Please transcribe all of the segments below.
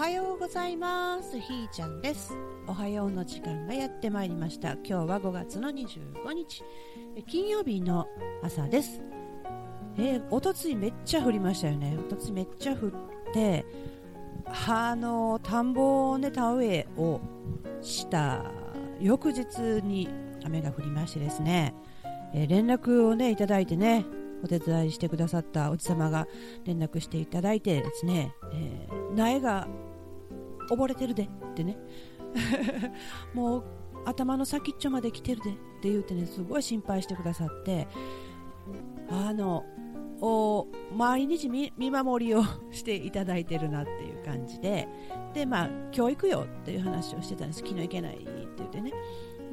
はようございます。ひーちゃんです。おはようの時間がやってまいりました。今日は5月の25日。金曜日の朝です。えー、おとついめっちゃ降りましたよね。おとついめっちゃ降ってあの田んぼをね田植えをした翌日に雨が降りましてですね、えー、連絡をねいただいてねお手伝いしてくださったおじ様が連絡していただいてですね、えー、苗が溺れてるでってね。もう頭の先っちょまで来てるでって言ってねすごい心配してくださってあのお毎日見守りをしていただいてるなっていう感じででまあ今日行くよっていう話をしてたんです。昨日行けないって言ってね。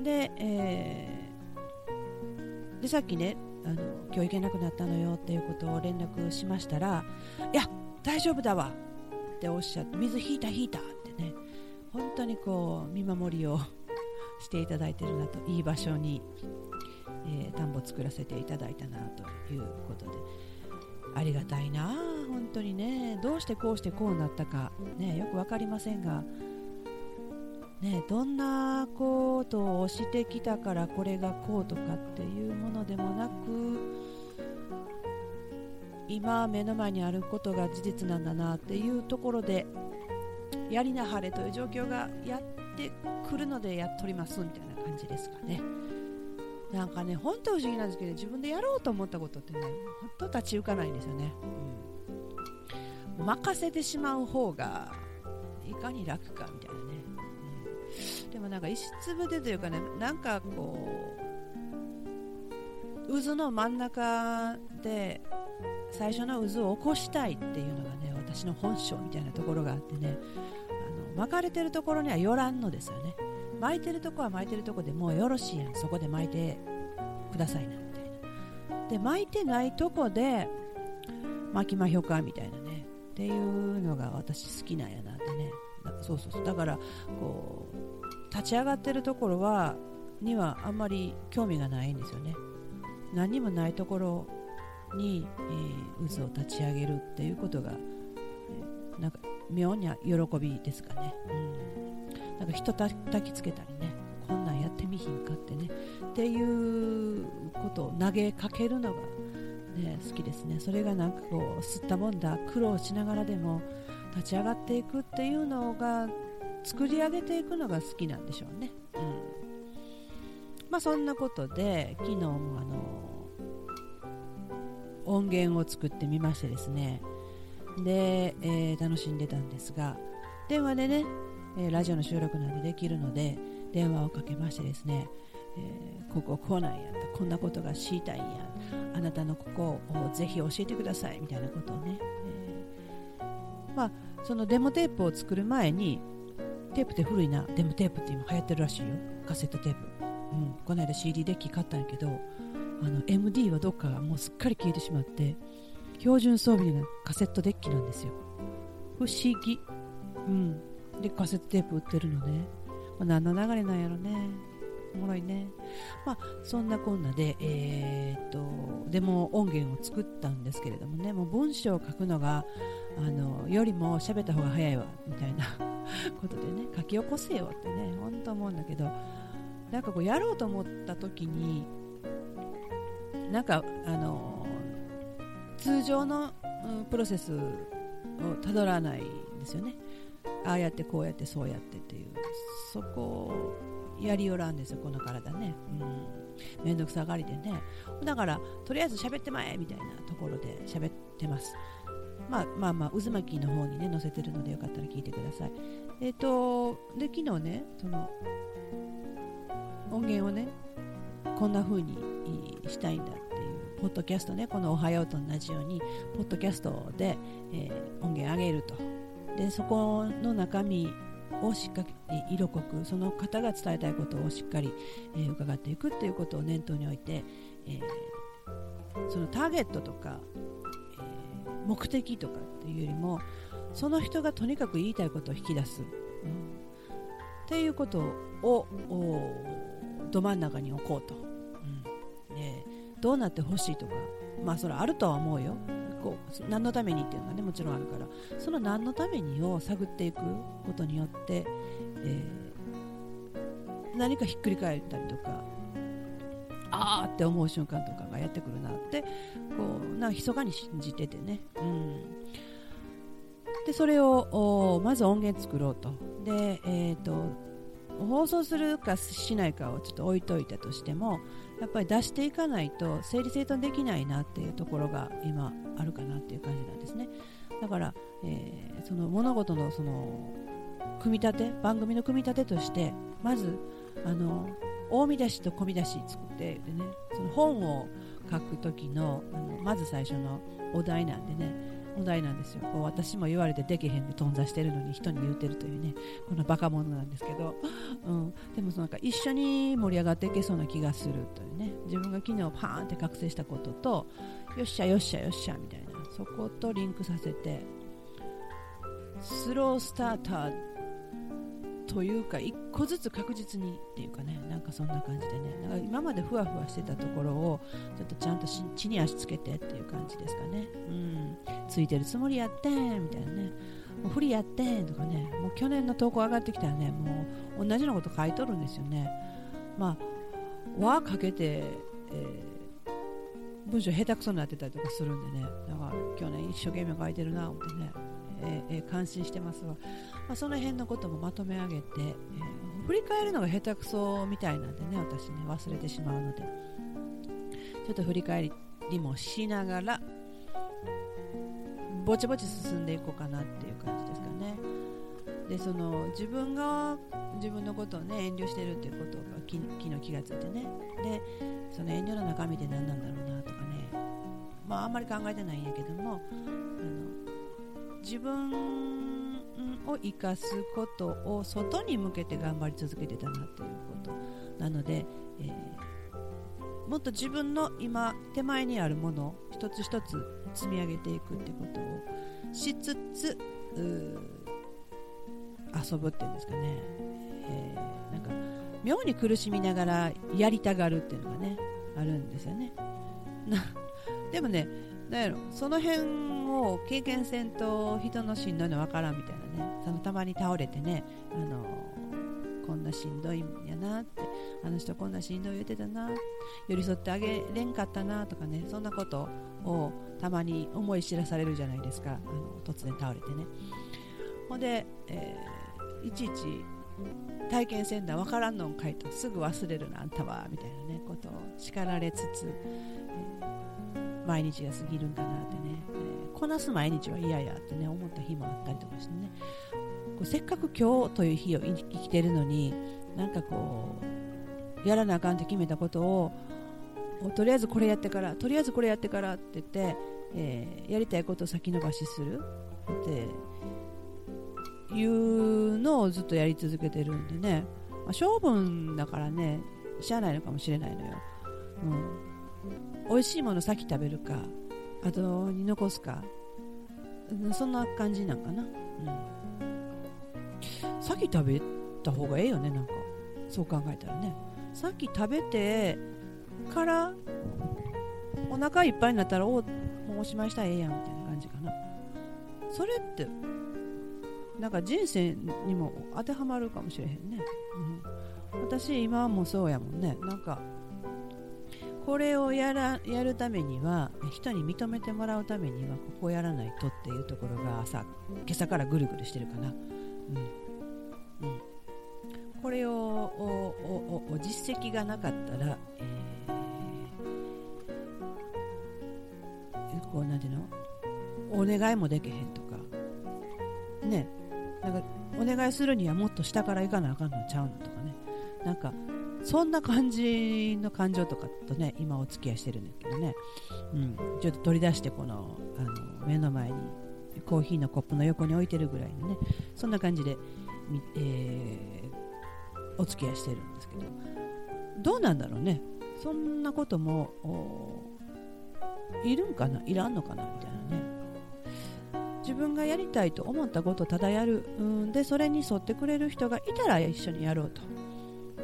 で,、えー、でさっきねあの今日行けなくなったのよっていうことを連絡しましたらいや大丈夫だわっておっしゃって水引いた引いたっ本当にこう見守りをしていただいてるなといい場所に、えー、田んぼを作らせていただいたなということでありがたいな本当にね。どうしてこうしてこうなったか、ね、よく分かりませんが。ね、どんなことをしてきたからこれがこうとかっていうものでもなく今目の前にあることが事実なんだなっていうところでやりなはれという状況がやってくるのでやっておりますみたいな感じですかね。なんかね本当不思議なんですけど自分でやろうと思ったことってね本当立ち行かないんですよね、うん、任せてしまう方がいかに楽かみたいなね。うん。でもなんか石粒でというかねなんかこう渦の真ん中で最初の渦を起こしたいっていうのがね私の本性みたいなところがあってね巻かれてるところにはよらんのですよね。巻いてるとこは巻いてるとこでもうよろしいやん。そこで巻いてくださいなみたいな。で巻いてないとこで巻きまひょかみたいなね。っていうのが私好きなんやなってね。そうそうそう。だからこう立ち上がってるところはにはあんまり興味がないんですよね。何もないところに、えー、渦を立ち上げるっていうことが、えー、なんか妙に喜びですかね、うん、なんか人たきつけたりねこんなんやってみひんかってね。っていうことを投げかけるのが、ね、好きですね。それがなんかこう吸ったもんだ苦労しながらでも立ち上がっていくっていうのが作り上げていくのが好きなんでしょうね。うん。まあ、そんなことで昨日もあの音源を作ってみましてですねで、えー、楽しんでたんですが電話でね、えー、ラジオの収録なんできるので電話をかけましてですね、えー、こここうなんやこんなことが知りたいんやあなたのここをぜひ教えてくださいみたいなことをね、えー、まあそのデモテープを作る前にテープって古いなデモテープって今流行ってるらしいよ。カセットテープ、うん、この間 CD デッキ買ったんやけどあの MD はどっかもうすっかり消えてしまって標準装備のカセットデッキなんですよ。不思議。うん。でカセットテープ売ってるのね、まあ、何の流れなんやろね。おもろいね。まあそんなこんなでえー、っとでも音源を作ったんですけれどもね。もう文章を書くのがあのよりも喋った方が早いわ。みたいな。ことでね。書き起こせよってね。本当思うんだけど。なんかこうやろうと思った時になんかあの通常の、プロセスをたどらないんですよね。ああやってこうやってそうやってっていう。そこをやりよらんですよこの体ね。うん。面倒くさがりでね。だからとりあえず喋ってまえみたいなところで喋ってます。まあまあまあ渦巻きの方にね載せてるのでよかったら聞いてください。えっ、ー、とで昨日ねその音源をねこんな風にしたいんだポッドキャストねこの「おはよう」と同じようにポッドキャストで、えー、音源上げると。でそこの中身をしっかり色濃くその方が伝えたいことをしっかり、えー、伺っていくということを念頭に置いて、えー、そのターゲットとか目的とかっていうよりもその人がとにかく言いたいことを引き出す、うん、っていうことをど真ん中に置こうと、どうなってほしいとかまあそれあるとは思うよ。こう何のためにっていうのがねもちろんあるから。その何のためにを探っていくことによって、えー、何かひっくり返ったりとかああって思う瞬間とかがやってくるなってこうなんか密かに信じててね、うん、でそれをまず音源作ろうと。で、えーと放送するかしないかをちょっと置いといたとしてもやっぱり出していかないと整理整頓できないなっていうところが今あるかなっていう感じなんですね。だから、えー、その物事のその組み立て番組の組み立てとしてまずあの大見出しと小見出し作ってでねその本を書く時のあのまず最初のお題なんでねお題なんですよ。こう私も言われてできへんで頓挫してるのに人に言うてるというね。このバカ者なんですけど、うん、でもそのなんか一緒に盛り上がっていけそうな気がするというね。自分が昨日パーンって覚醒したこととよっしゃよっしゃよっしゃみたいな。そことリンクさせて。スロースターターというか一個ずつ確実にっていうかねなんかそんな感じでね。なんか今までふわふわしてたところをちょっとちゃんと地に足つけてっていう感じですかね。うん。ついてるつもりやってみたいなね。もう不利やってとかね。もう去年の投稿上がってきたらねもう同じようなこと書いとるんですよね。まあ和かけて、えー、文章下手くそになってたりとかするんでね。だから去年一生懸命書いてるな思ってね。え、感心してますわ、まあ、その辺のこともまとめ上げて、えー、振り返るのが下手くそみたいなんでね私ね忘れてしまうので。ちょっと振り返りもしながらぼちぼち進んでいこうかなっていう感じですかね。でその自分が自分のことをね遠慮してるっていうことが昨日気がついてね。でその遠慮の中身って何なんだろうなとかね。まああんまり考えてないんやけどもあの自分を生かすことを外に向けて頑張り続けてたなということなので、えー、もっと自分の今手前にあるものを一つ一つ積み上げていくってことをしつつ遊ぶっていうんですかね、えー、なんか妙に苦しみながらやりたがるっていうのがねあるんですよね。でもねなんやろ。その辺を経験せんと人のしんどいの分からんみたいなね。そのたまに倒れてねあのこんなしんどいんやなって。あの人こんなしんどい言うてたな。寄り添ってあげれんかったなとかね。そんなことをたまに思い知らされるじゃないですか。あの突然倒れてね。ほんで、えー、いちいち体験せんだ分からんのんかいとすぐ忘れるなあんたは。みたいなねことを叱られつつ、えー毎日が過ぎるんかなってね、えー、こなす毎日は嫌やってね思った日もあったりとかしてね。こうせっかく今日という日を生きてるのになんかこうやらなあかんって決めたことをとりあえずこれやってからとりあえずこれやってからって言って、えー、やりたいことを先延ばしする。っていうのをずっとやり続けてるんでね、まあ、勝負だからねしゃあないのかもしれないのよ、うん、美味しいもの先食べるか後に残すかそんな感じなんかな、うん、先食べた方がええよねなんか。そう考えたらね。さっき食べてからお腹いっぱいになったらおもうおしまいしたらええやんみたいな感じかな。それってなんか人生にも当てはまるかもしれへんね、うん、私今もそうやもんね。なんかこれをやらやるためには人に認めてもらうためにはここをやらないとっていうところが朝今朝からぐるぐるしてるかな、うん。うん、これをおお実績がなかったら、えー、こうなんていうの？お願いもできへんとか。ね。なんかお願いするにはもっと下から行かなあかんのちゃうのとかね。なんかそんな感じの感情とかとね今お付き合いしてるんですけどね、うん、ちょっと取り出してこのあの目の前にコーヒーのコップの横に置いてるぐらいのねそんな感じで、えー、お付き合いしてるんですけど。どうなんだろうね。そんなこともいるんかな？いらんのかな？みたいなね。自分がやりたいと思ったことをただやる、うん、でそれに沿ってくれる人がいたら一緒にやろうと。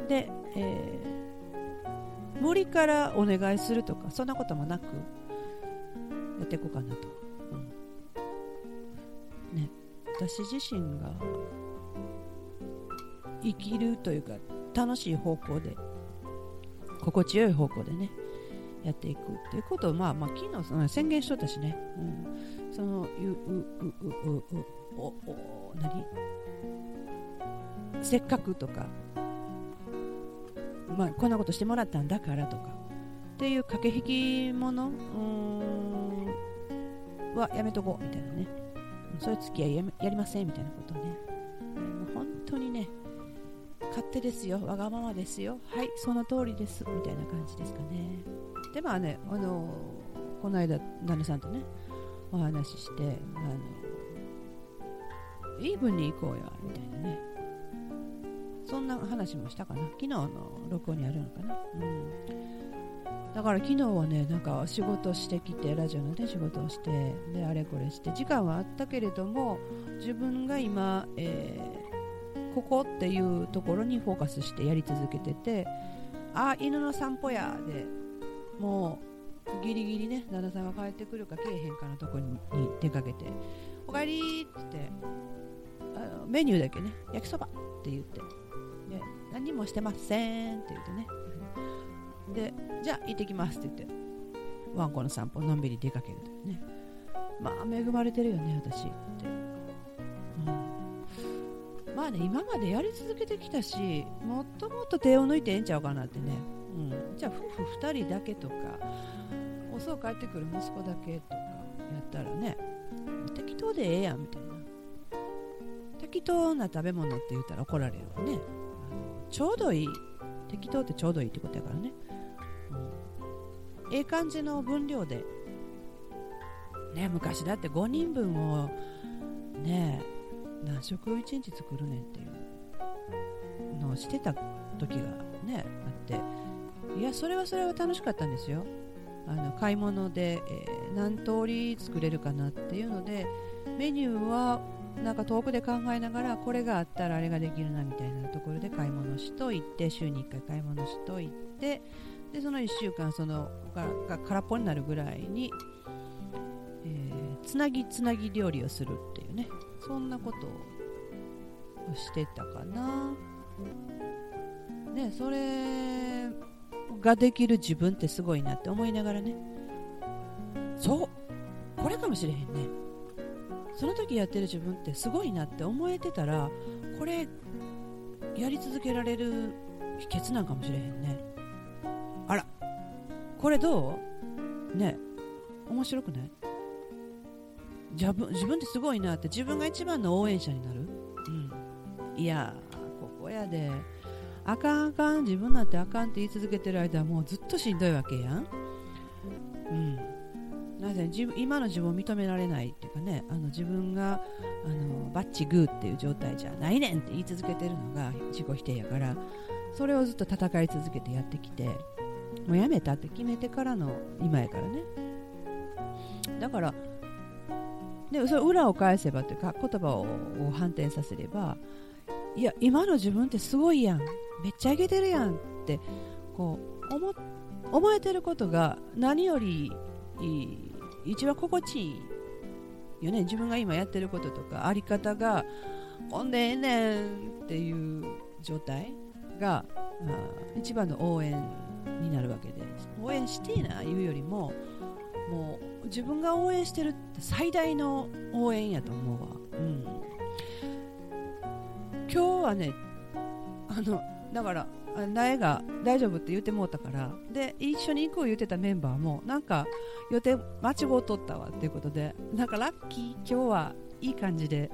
で、えー、森からお願いするとかそんなこともなくやっていこうかなと。うん。ね。私自身が生きるというか楽しい方向で心地よい方向でねやっていくっていうことをまあまあ昨日その宣言しとったしね、うん、そのうううううおお何？せっかくとか、まあ、こんなことしてもらったんだからとか。っていう駆け引きものはやめとこうみたいなね。そういう付き合いややりませんみたいなことね、もう本当にね勝手ですよ。わがままですよ。はいその通りです。みたいな感じですかね。でまあねあのこの間旦那さんとねお話ししてあのイーブンに行こうよ。みたいなね。そんな話もしたかな？昨日の録音にあるのかな？うん。だから昨日はねなんか仕事してきてラジオのね仕事をしてであれこれして時間はあったけれども自分が今、えー、ここっていうところにフォーカスしてやり続けててあ犬の散歩やでもうギリギリね旦那さんが帰ってくるかけえへんかのとこに出かけておかえりって言ってあのメニューだけね焼きそばって言って。で何もしてませんって言ってね。でじゃあ行ってきますって言ってワンコの散歩のんびり出かけるというね。まあ恵まれてるよね私って、うん、まあね今までやり続けてきたしもっともっと手を抜いてええんちゃうかなってね、うん、じゃあ夫婦2人だけとか遅く帰ってくる息子だけとかやったらね適当でええやんみたいな。適当な食べ物って言ったら怒られるわね。ちょうどいい。適当ってちょうどいいってことやからね、うん、ええ感じの分量で。ね昔だって5人分をね何食を1日作るねんっていうのをしてた時がねあって。いやそれはそれは楽しかったんですよ。あの買い物で、えー、何通り作れるかなっていうのでメニューはなんか遠くで考えながらこれがあったらあれができるなみたいなところで買い物しといて週に1回買い物しといてでその1週間そのが空っぽになるぐらいに、えー、つなぎつなぎ料理をするっていうね。そんなことをしてたかな。ねそれができる自分ってすごいなって思いながらね。そうこれかもしれへんね。その時やってる自分ってすごいなって思えてたらこれやり続けられる秘訣なんかもしれへんね。あらこれどう？ね面白くない？自分自分ってすごいなって自分が一番の応援者になる、うん、いやここやで。あかんあかん。自分なんてあかんって言い続けてる間はもうずっとしんどいわけやん。うんなぜ自分今の自分を認められないっていうかねあの自分があのバッチグーっていう状態じゃないねんって言い続けてるのが自己否定やからそれをずっと戦い続けてやってきてもうやめたって決めてからの今やからね。だからでそれ裏を返せばというか言葉を反転させればいや今の自分ってすごいやん。めっちゃいけてるやんってこう思思えてることが何よりいい一番心地いいよね。自分が今やってることとかあり方がほんでええねんっていう状態が一番の応援になるわけで応援してえな言うよりももう自分が応援してるって最大の応援やと思うわ、うん、今日はねあのだから苗が大丈夫って言ってもうたから。で一緒に行こう言ってたメンバーもなんか予定間違うとったわっていうことでなんかラッキー今日はいい感じで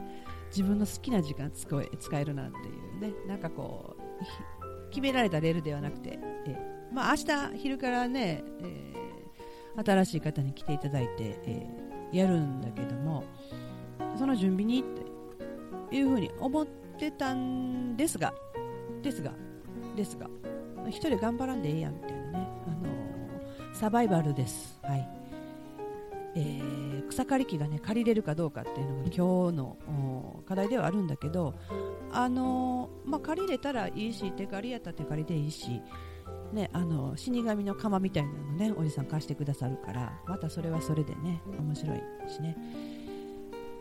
自分の好きな時間使え使えるなっていうね。なんかこう決められたレールではなくてえまあ明日昼からね、えー、新しい方に来ていただいて、えー、やるんだけどもその準備にっていうふうに思ってたんですがですがですが一人頑張らんでええやんみたいなね、あのー、サバイバルです、はい。えー、草刈り機が、ね、借りれるかどうかっていうのが今日の課題ではあるんだけど、あのー、まあ、借りれたらいいし手借りやったら手借りでいいし、ね、あの死神の釜みたいなのねおじさん貸してくださるからまたそれはそれでね面白いしね。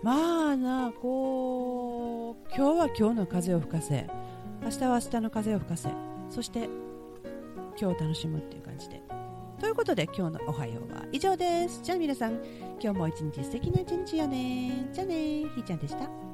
まあなこう今日は今日の風を吹かせ明日は明日の風を吹かせそして今日楽しむっていう感じで。ということで今日のおはようは以上です。じゃあ皆さん今日も一日素敵な一日よね。じゃあね。ひーちゃんでした。